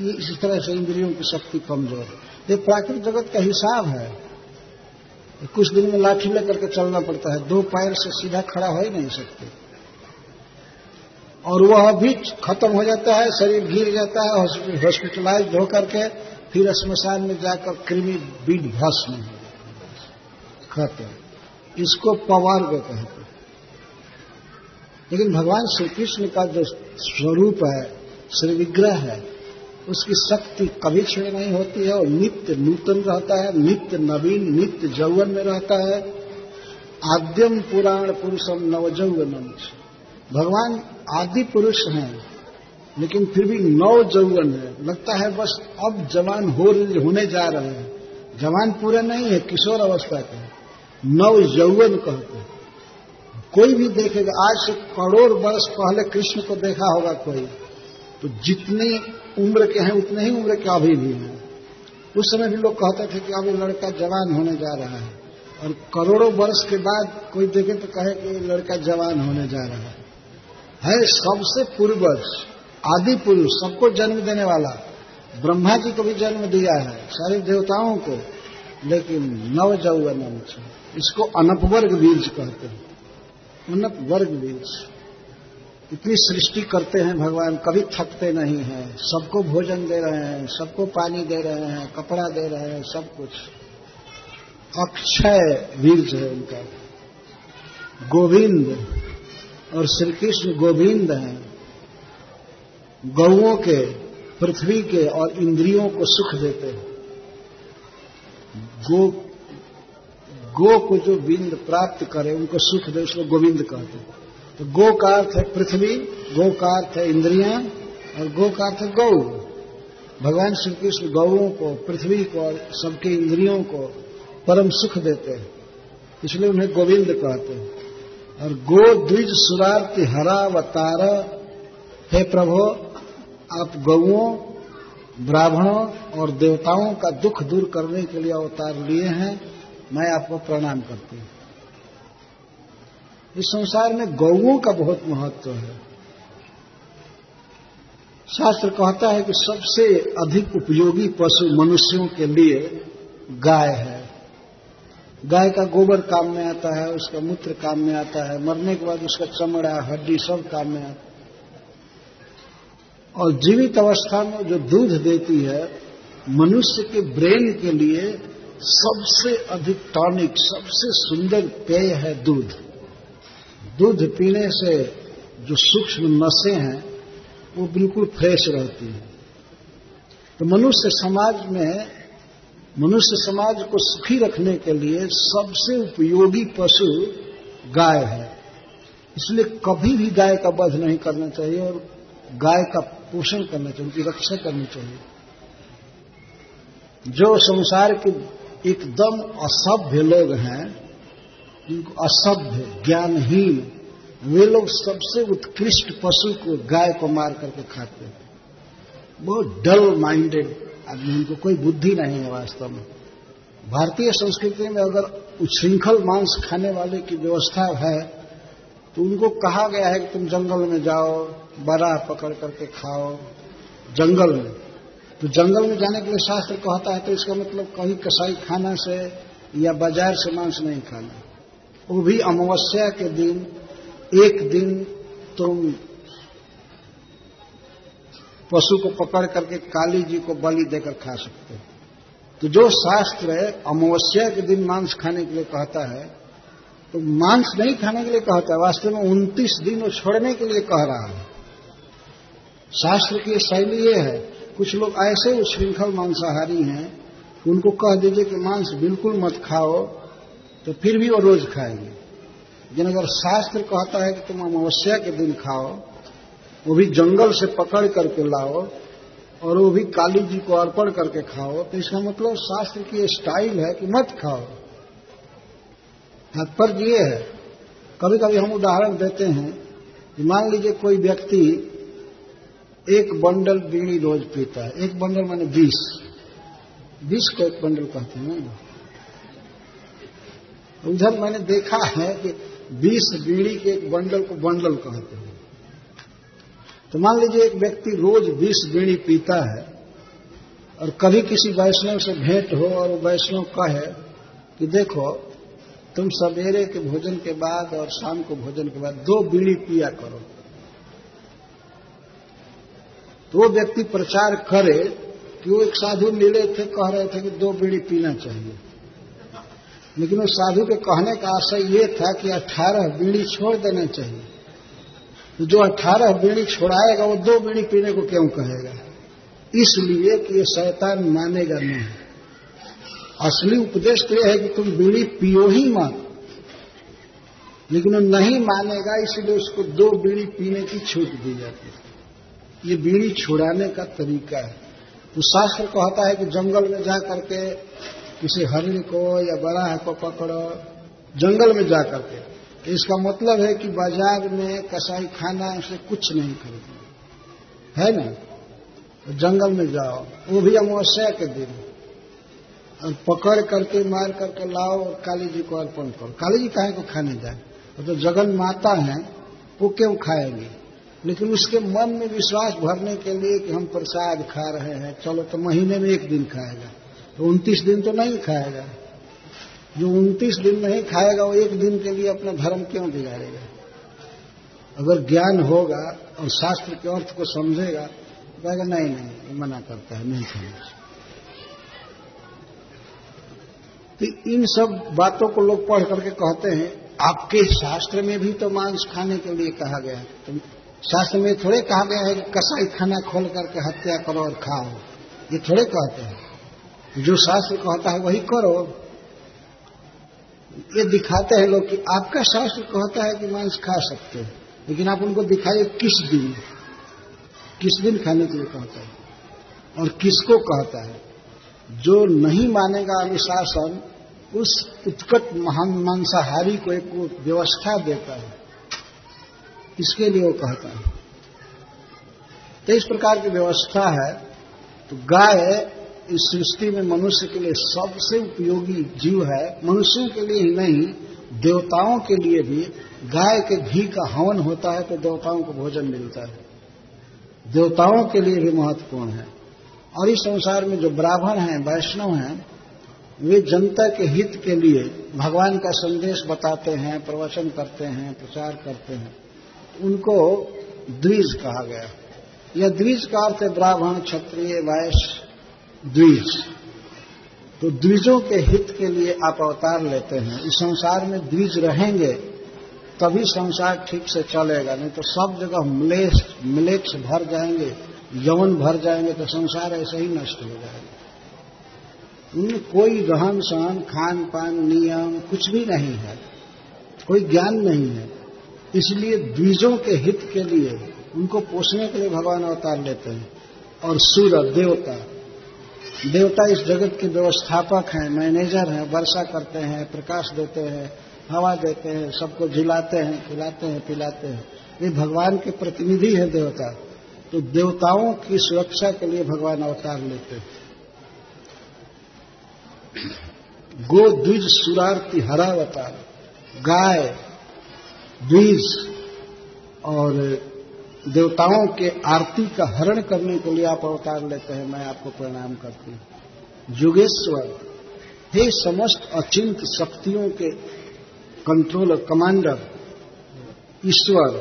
ये इस तरह से इंद्रियों की शक्ति कमज़ोर है। ये प्राकृतिक जगत का हिसाब है। कुछ दिन में लाठी लेकर के चलना पड़ता है। दो पैर से सीधा खड़ा हो ही नहीं सकते। और वह भी खत्म हो जाता है, शरीर गिर जाता है हॉस्पिटलाइज होकर के फिर स्मशान में जाकर कृमि बीज भस्म खत्म इसको पवार्ग कहते लेकिन भगवान श्री कृष्ण का जो स्वरूप है, श्री विग्रह है, उसकी शक्ति कभी क्षण नहीं होती है और नित्य नूतन रहता है, नित्य नवीन, नित्य जौवन में रहता है। आद्यम पुराण पुरुषम नवजौवनम भगवान आदि पुरुष हैं, लेकिन फिर भी नव जौवन है। लगता है बस अब जवान हो होने जा रहे हैं। जवान पूरे नहीं है, किशोर अवस्था के नव यौवन कहते हैं। कोई भी देखेगा, आज से करोड़ वर्ष पहले कृष्ण को देखा होगा कोई। तो जितनी उम्र के हैं, उतने ही उम्र के अभी भी हैं। उस समय भी लोग कहते थे कि अभी लड़का जवान होने जा रहा है। और करोड़ों वर्ष के बाद कोई देखे तो कहे कि ये लड़का जवान होने जा रहा है। है सबसे पूर्वज, आदि पुरुष, सबको जन्म देने वाला। ब्रह्मा जी को भी जन्म दिया है, सारे देवताओं को। लेकिन नव जौवन इसको अनपवर्ग बीज कहते हैं। अनप वर्ग बीज इतनी सृष्टि करते हैं भगवान, कभी थकते नहीं हैं। सबको भोजन दे रहे हैं, सबको पानी दे रहे हैं, कपड़ा दे रहे हैं, सब कुछ। अक्षय वीर्ज है उनका। गोविंद और श्री कृष्ण गोविंद हैं। गौओं के, पृथ्वी के और इंद्रियों को सुख देते हैं। गो गो को जो बिंद प्राप्त करे, उनको सुख दे, उसको गोविंद कहते हैं। तो गो का अर्थ है पृथ्वी, गो का अर्थ है इंद्रिया, और गो का अर्थ है गौ। भगवान श्री कृष्ण गौओं को, पृथ्वी को, और सबके इंद्रियों को परम सुख देते हैं। इसलिए उन्हें गोविंद कहते हैं। और गो द्विज सुरार्ति हरा अवतार हे प्रभो, आप गौओं, ब्राह्मणों और देवताओं का दुख दूर करने के लिए अवतार लिए हैं। मैं आपको प्रणाम करती हूँ। इस संसार में गौओं का बहुत महत्व है। शास्त्र कहता है कि सबसे अधिक उपयोगी पशु मनुष्यों के लिए गाय है। गाय का गोबर काम में आता है, उसका मूत्र काम में आता है, मरने के बाद उसका चमड़ा, हड्डी सब काम में आता है। और जीवित अवस्था में जो दूध देती है, मनुष्य के ब्रेन के लिए सबसे अधिक टॉनिक, सबसे सुंदर पेय है दूध। दूध पीने से जो सूक्ष्म नशे हैं, वो बिल्कुल फ्रेश रहती हैं। तो मनुष्य समाज में, मनुष्य समाज को सुखी रखने के लिए सबसे उपयोगी पशु गाय है। इसलिए कभी भी गाय का वध नहीं करना चाहिए और गाय का पोषण करना चाहिए, उनकी रक्षा करनी चाहिए। जो संसार के एकदम असभ्य लोग हैं जिनको असभ्य, ज्ञानहीन, वे लोग सबसे उत्कृष्ट पशु को, गाय को मार करके खाते हैं बहुत डल माइंडेड आदमी, उनको कोई बुद्धि नहीं है वास्तव में। भारतीय संस्कृति में अगर उच्छृंखल मांस खाने वाले की व्यवस्था है तो उनको कहा गया है कि तुम जंगल में जाओ बड़ा पकड़ करके खाओ, जंगल में। तो जंगल में जाने के लिए शास्त्र कहता है तो इसका मतलब कहीं कसाई खाना से या बाज़ार से मांस नहीं खाना। वो भी अमावस्या के दिन, एक दिन तुम पशु को पकड़ करके काली जी को बलि देकर खा सकते हो। तो जो शास्त्र अमावस्या के दिन मांस खाने के लिए कहता है तो मांस नहीं खाने के लिए कहता है, वास्तव में उनतीस दिन वो छोड़ने के लिए कह रहा है। शास्त्र की शैली ये है कुछ लोग ऐसे उच्छृंखल मांसाहारी हैं, उनको कह दीजिए कि मांस बिल्कुल मत खाओ तो फिर भी वो रोज खाएँगे। लेकिन अगर शास्त्र कहता है कि तुम अमावस्या के दिन खाओ, वो भी जंगल से पकड़ करके लाओ, और वो भी काली जी को अर्पण करके खाओ तो इसका मतलब शास्त्र की स्टाइल है कि मत खाओ। तात्पर्य ये है। कभी कभी हम उदाहरण देते हैं कि मान लीजिए कोई व्यक्ति एक बंडल बीड़ी रोज पीता है। एक बंडल माने बीस। बीस को एक बंडल कहते हैं ना। उधर मैंने देखा है कि बीस बीड़ी के एक बंडल को बंडल कहते हैं। तो मान लीजिए एक व्यक्ति रोज बीस बीड़ी पीता है और कभी किसी वैष्णव से भेंट हो और वो वैष्णव कहे कि देखो, तुम सवेरे के भोजन के बाद और शाम को भोजन के बाद दो बीड़ी पिया करो। तो व्यक्ति प्रचार करे कि वो एक साधु मिले थे, कह रहे थे कि दो बीड़ी पीना चाहिए। लेकिन उस साधु के कहने का आशय ये था कि अठारह बीड़ी छोड़ देना चाहिए। तो जो अठारह बीड़ी छोड़ाएगा, वो दो बीड़ी पीने को क्यों कहेगा? इसलिए कि ये शैतान मानेगा नहीं। असली उपदेश तो यह है कि तुम बीड़ी पियो ही मत। लेकिन वो नहीं मानेगा, इसलिए उसको दो बीड़ी पीने की छूट दी जाती है। ये बीड़ी छुड़ाने का तरीका है। तो शास्त्र कहता है कि जंगल में जा करके किसी हरिण को या बराह को पकड़ो, जंगल में जा करके। तो इसका मतलब है कि बाज़ार में कसाई खाना उसे कुछ नहीं खरीदना। है ना तो जंगल में जाओ, वो भी अमावस्या के दिन। और पकड़ करके, मार करके लाओ और काली जी को अर्पण करो। काली जी काहे को खाने जाए? तो जगन माता है, वो क्यों खाएँगे? लेकिन उसके मन में विश्वास भरने के लिए कि हम प्रसाद खा रहे हैं। चलो तो महीने में एक दिन खाएगा। तो उनतीस दिन तो नहीं खाएगा। जो उनतीस दिन नहीं खाएगा, वो एक दिन के लिए अपना धर्म क्यों बिगाड़ेगा? अगर ज्ञान होगा और शास्त्र के अर्थ को समझेगा तो कहेगा, नहीं नहीं मना करता है, नहीं खाना तो इन सब बातों को लोग पढ़ करके कहते हैं, आपके शास्त्र में भी तो मांस खाने के लिए कहा गया है। तो शास्त्र में थोड़े कहा गया है कि कसाई खाना खोल करके हत्या करो और खाओ। ये थोड़े कहते हैं। जो शास्त्र कहता है वही करो। ये दिखाते हैं लोग कि आपका शास्त्र कहता है कि मांस खा सकते हैं। लेकिन आप उनको दिखाइए किस दिन। किस दिन खाने के लिए कहता है। और किसको कहता है। जो नहीं मानेगा अनुशासन, उस उत्कट महान मांसाहारी को एक व्यवस्था देता है। इसके लिए वो कहता है? तो इस प्रकार की व्यवस्था है। तो गाय इस सृष्टि में मनुष्य के लिए सबसे उपयोगी जीव है। मनुष्यों के लिए ही नहीं, देवताओं के लिए भी। गाय के घी का हवन होता है तो देवताओं को भोजन मिलता है। देवताओं के लिए भी महत्वपूर्ण है। और इस संसार में जो ब्राह्मण हैं, वैष्णव हैं, वे जनता के हित के लिए भगवान का संदेश बताते हैं, प्रवचन करते हैं, प्रचार करते हैं। उनको द्विज कहा गया। यह द्विज का अर्थ है ब्राह्मण, क्षत्रिय, वैश्य, द्विज। तो द्विजों के हित के लिए आप अवतार लेते हैं। इस संसार में द्विज रहेंगे, तभी संसार ठीक से चलेगा। नहीं तो सब जगह मलेश मिलेक्स भर जाएँगे, यवन भर जाएँगे तो संसार ऐसे ही नष्ट हो जाएगा। उनमें कोई रहन सहन खान पान नियम कुछ भी नहीं है। कोई ज्ञान नहीं है। इसलिए द्विजों के हित के लिए उनको पोषने के लिए भगवान अवतार लेते हैं। और सूर्य देवता। देवता इस जगत के व्यवस्थापक हैं। मैनेजर हैं। वर्षा करते हैं, प्रकाश देते हैं, हवा देते हैं, सबको झिलाते हैं, खिलाते हैं, पिलाते हैं। ये भगवान के प्रतिनिधि है देवता। तो देवताओं की सुरक्षा के लिए भगवान अवतार लेते हैं। गो द्विज सुरारती हरावतार। गाय द्विज और देवताओं के आरती का हरण करने के लिए आप अवतार लेते हैं, मैं आपको प्रणाम करती हूँ। युगेश्वर हे समस्त अचिंत शक्तियों के कंट्रोलर कमांडर ईश्वर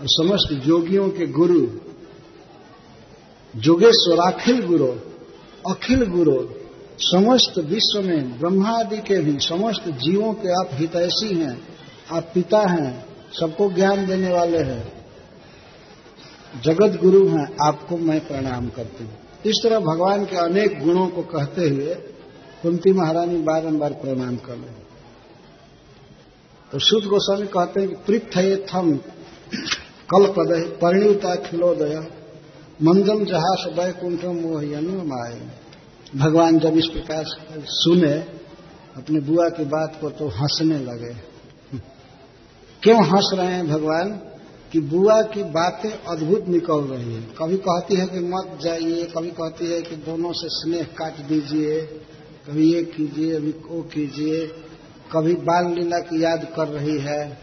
और समस्त योगियों के गुरु, जोगेश्वर, अखिल गुरु अखिल गुरु, समस्त विश्व में ब्रह्मादि के भी, समस्त जीवों के आप हितैषी हैं, आप पिता हैं सबको ज्ञान देने वाले हैं। जगत गुरु हैं, आपको मैं प्रणाम करती हूँ। इस तरह भगवान के अनेक गुणों को कहते हुए कुंती महारानी बारंबार प्रणाम कर ले तो शुद्ध गोस्वामी कहते हैं कि पृथ थम कल पद परिणीता खिलोदय मंदम जहा सदय वैकुंठम मोह अनुमाय भगवान जब इस प्रकार सुने, अपने बुआ की बात को तो हंसने लगे। क्यों हंस रहे हैं भगवान? कि बुआ की बातें अद्भुत निकल रही है। कभी कहती है कि मत जाइए, कभी कहती है कि दोनों से स्नेह काट दीजिए, कभी ये कीजिए अभी वो कीजिए। कभी बाल लीला की याद कर रही है,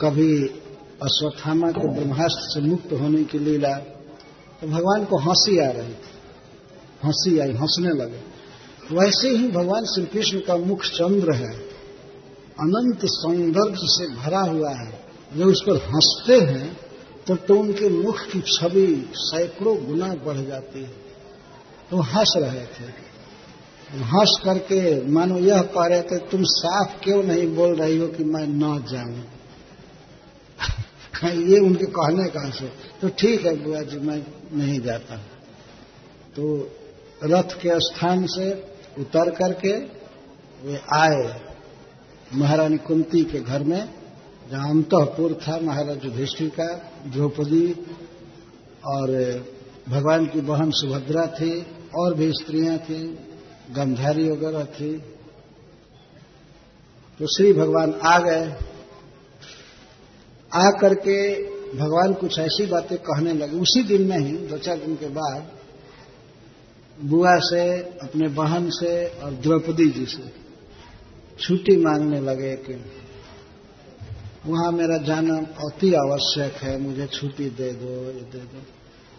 कभी अश्वत्थामा के ब्रह्मास्त्र से मुक्त होने की लीला। तो भगवान को हँसी आ रही थी। हँसी आई, हंसने लगे। वैसे ही भगवान श्री कृष्ण का मुख चंद्र है। अनंत सौंदर्य से भरा हुआ है। जब उस पर हँसते हैं, तब तो उनके मुख की छवि सैकड़ों गुना बढ़ जाती है। तो हंस रहे थे। हंस करके मानो यह कह रहे थे, तुम साफ़ क्यों नहीं बोल रही हो कि मैं न जाऊँ? ये उनके कहने का से तो ठीक है, बुआ जी, मैं नहीं जाता। तो रथ के स्थान से उतर करके वे आए। महारानी कुंती के घर में, जहाँ अंतपुर था महाराज युधिष्ठिर का, द्रौपदी और भगवान की बहन सुभद्रा थी, और भी स्त्रियाँ थी, गंधारी वगैरह थी। तो श्री भगवान आ गए। आ करके भगवान कुछ ऐसी बातें कहने लगे। उसी दिन में ही, दो चार दिन के बाद, बुआ से, अपने बहन से और द्रौपदी जी से छुट्टी मांगने लगे कि वहाँ मेरा जाना अति आवश्यक है, मुझे छुट्टी दे दो, ये दे दो।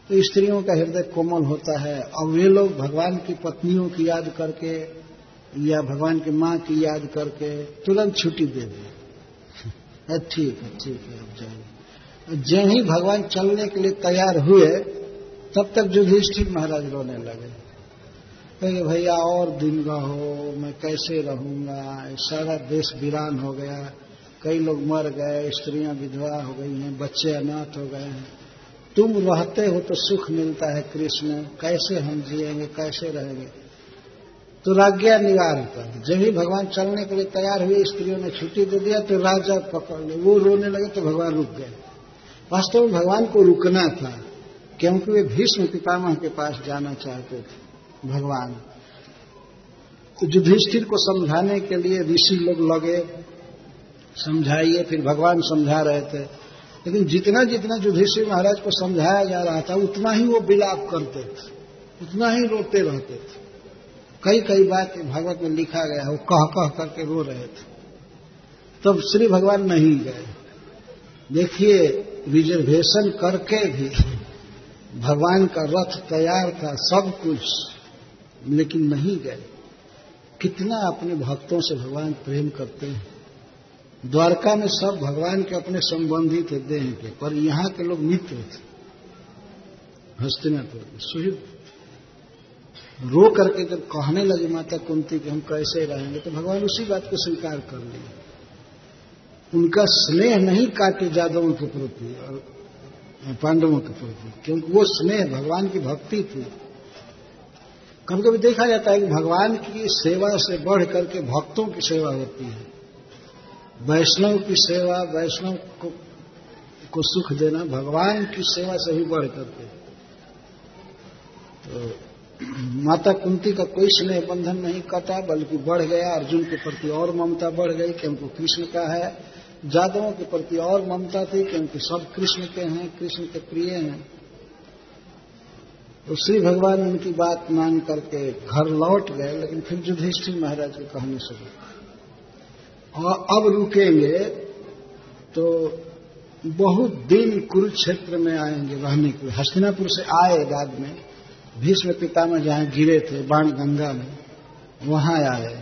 तो स्त्रियों का हृदय कोमल होता है। और वे लोग भगवान की पत्नियों की याद करके या भगवान की माँ की याद करके तुरंत छुट्टी दे दी। ठीक है ठीक है, अब जाइए। जब ही भगवान चलने के लिए तैयार हुए, तब तक युधिष्ठिर महाराज रोने लगे। कहेंगे भैया, और दिन रहो मैं कैसे रहूँगा? सारा देश वीरान हो गया। कई लोग मर गए, स्त्रियाँ विधवा हो गई हैं, बच्चे अनाथ हो गए हैं। तुम रहते हो तो सुख मिलता है कृष्ण। कैसे हम जिएँगे, कैसे रहेंगे? तो राज्ञा निवार कर जब ही भगवान चलने के लिए तैयार हुए, स्त्रियों ने छुट्टी दे दिया तो राजा पकड़ ले। वो रोने लगे तो भगवान रुक गए। वास्तव में भगवान को रुकना था, क्योंकि वे भीष्म पितामह के पास जाना चाहते थे। भगवान। तो युधिष्ठिर को समझाने के लिए ऋषि लोग लगे, समझाइए, फिर भगवान समझा रहे थे। लेकिन जितना जितना युधिष्ठिर महाराज को समझाया जा रहा था, उतना ही वो विलाप करते थे, उतना ही रोते रहते थे। कई कई बात भागवत में लिखा गया वो कह कह करके रो रहे थे। तब श्री भगवान नहीं गए। देखिए रिजर्वेशन करके भी भगवान का रथ तैयार था, सब कुछ। लेकिन नहीं गए। कितना अपने भक्तों से भगवान प्रेम करते हैं। द्वारका में सब भगवान के अपने संबंधी थे, देह के, पर यहाँ के लोग मित्र थे। हस्तिनापुर सुहित रो करके जब कहने लगे माता कुंती कि हम कैसे रहेंगे तो भगवान उसी बात को स्वीकार कर लिए। उनका स्नेह नहीं काटे जादवों के प्रति और पांडवों के प्रति, क्योंकि वो स्नेह भगवान की भक्ति थी। कभी कभी देखा जाता है कि भगवान की सेवा से बढ़ करके भक्तों की सेवा होती है। वैष्णव की सेवा वैष्णव को, को सुख देना भगवान की सेवा से भी बढ़ करके। तो माता कुंती का कोई स्नेह बंधन नहीं कटा बल्कि बढ़ गया। अर्जुन के प्रति और ममता बढ़ गई क्योंकि कृष्ण का है। जादवों के प्रति और ममता थी क्योंकि सब कृष्ण के हैं कृष्ण के प्रिय हैं। तो श्री भगवान उनकी बात मान करके घर लौट गए, लेकिन फिर युधिष्ठिर महाराज की कहानी शुरू और अब रुकेंगे तो बहुत दिन कुरुक्षेत्र में आएँगे रहने के लिए। हस्तिनापुर से आए बाद में भीष्म पितामह जहाँ गिरे थे बाण गंगा में, वहाँ आए।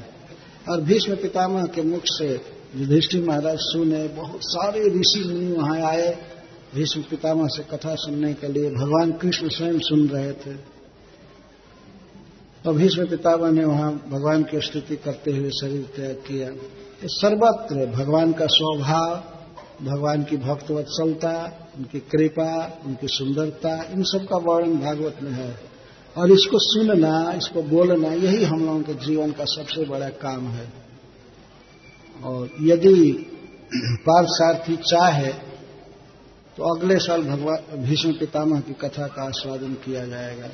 और भीष्म पितामह के मुख से युधिष्ठिर महाराज सुने, बहुत सारे ऋषि मुनि वहाँ आए। भीष्म पितामह से कथा सुनने के लिए भगवान कृष्ण स्वयं सुन रहे थे। तो भीष्म पितामह ने वहाँ भगवान की स्तुति करते हुए शरीर त्याग किया। सर्वत्र भगवान का स्वभाव, भगवान की भक्तवत्सलता, उनकी कृपा, उनकी सुंदरता, इन सब का वर्णन भागवत में है। और इसको सुनना, इसको बोलना, यही हम लोगों के जीवन का सबसे बड़ा काम है। और यदि पार्थसारथी चाहे तो अगले साल भगवान भीष्म पितामह की कथा का आस्वादन किया जाएगा।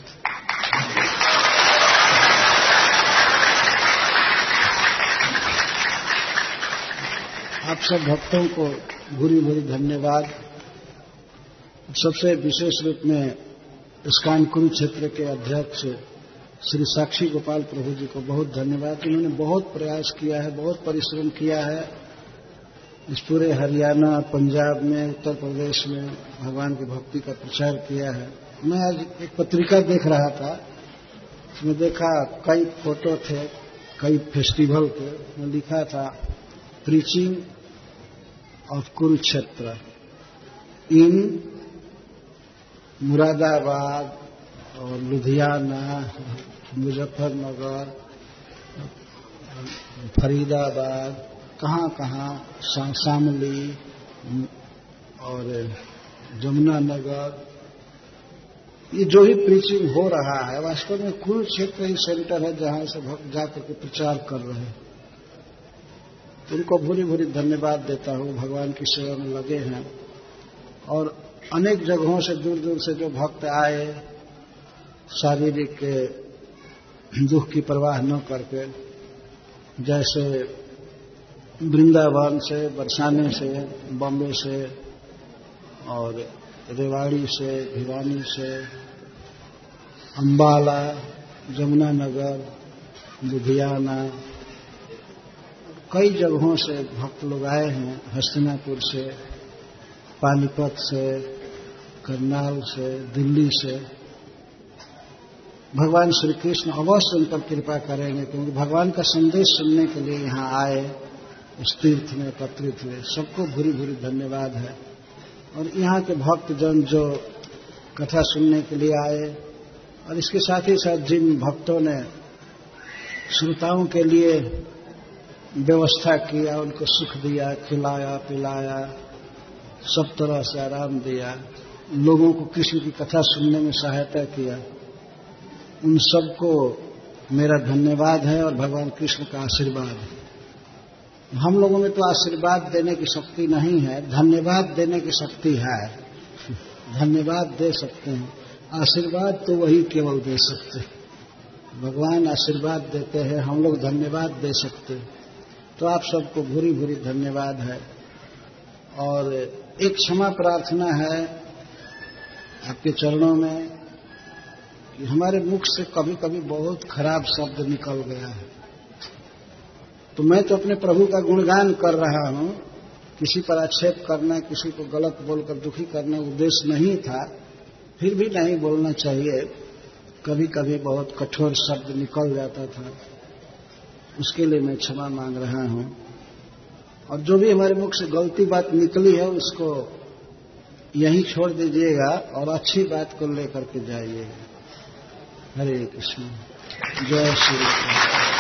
आप सब भक्तों को भूरी भूरी धन्यवाद। सबसे विशेष रूप में इसकान कुरुक्षेत्र के अध्यक्ष श्री साक्षी गोपाल प्रभु जी को बहुत धन्यवाद। उन्होंने बहुत प्रयास किया है, बहुत परिश्रम किया है। इस पूरे हरियाणा, पंजाब में, उत्तर प्रदेश में भगवान की भक्ति का प्रचार किया है। मैं आज एक पत्रिका देख रहा था। उसमें देखा कई फ़ोटो थे, कई फेस्टिवल थे। उसमें लिखा था, प्रीचिंग ऑफ़ कुरुक्षेत्र, इन मुरादाबाद और लुधियाना, मुजफ्फरनगर, फरीदाबाद कहाँ कहाँ शामली, और जमुना नगर, ये जो ही प्रीचिंग हो रहा है, वास्तव में कुरुक्षेत्र ही सेंटर है जहाँ से भक्त जाकर के प्रचार कर रहे हैं। उनको भूरी भूरी धन्यवाद देता हूँ, भगवान की सेवा में लगे हैं। और अनेक जगहों से दूर दूर से जो भक्त आए, शारीरिक दुख की परवाह न करके, जैसे वृंदावन से, बरसाने से, बॉम्बे से, और रेवाड़ी से, भिवानी से, अंबाला जमुनानगर लुधियाना, कई जगहों से भक्त लोग आए हैं, हस्तिनापुर से, पानीपत से, करनाल से, दिल्ली से। भगवान श्री कृष्ण अवश्य उन पर कृपा करेंगे, क्योंकि भगवान का संदेश सुनने के लिए यहाँ आए। उस तीर्थ में एकत्रित हुए। सबको भूरी भूरी धन्यवाद है। और यहाँ के भक्त जन जो कथा सुनने के लिए आए, और इसके साथ ही साथ जिन भक्तों ने श्रोताओं के लिए व्यवस्था किया उनको सुख दिया, खिलाया, पिलाया, सब तरह से आराम दिया, लोगों को किसी की कथा सुनने में सहायता किया, उन सबको मेरा धन्यवाद है और भगवान कृष्ण का आशीर्वाद है। हम लोगों में तो आशीर्वाद देने की शक्ति नहीं है, धन्यवाद देने की शक्ति है। धन्यवाद दे सकते हैं। आशीर्वाद तो वही केवल दे सकते हैं। भगवान आशीर्वाद देते हैं, हम लोग धन्यवाद दे सकते हैं। तो आप सबको भूरी भूरी धन्यवाद है। और एक क्षमा प्रार्थना है आपके चरणों में कि हमारे मुख से कभी कभी बहुत खराब शब्द निकल गया है। तो मैं तो अपने प्रभु का गुणगान कर रहा हूँ। किसी पर आक्षेप करना, किसी को गलत बोलकर दुखी करना उद्देश्य नहीं था। फिर भी नहीं बोलना चाहिए। कभी कभी बहुत कठोर शब्द निकल जाता था। उसके लिए मैं क्षमा मांग रहा हूँ। और जो भी हमारे मुख से गलती बात निकली है, उसको यहीं छोड़ दीजिएगा और अच्छी बात को लेकर के जाइएगा। हरे कृष्ण। जय श्री कृष्ण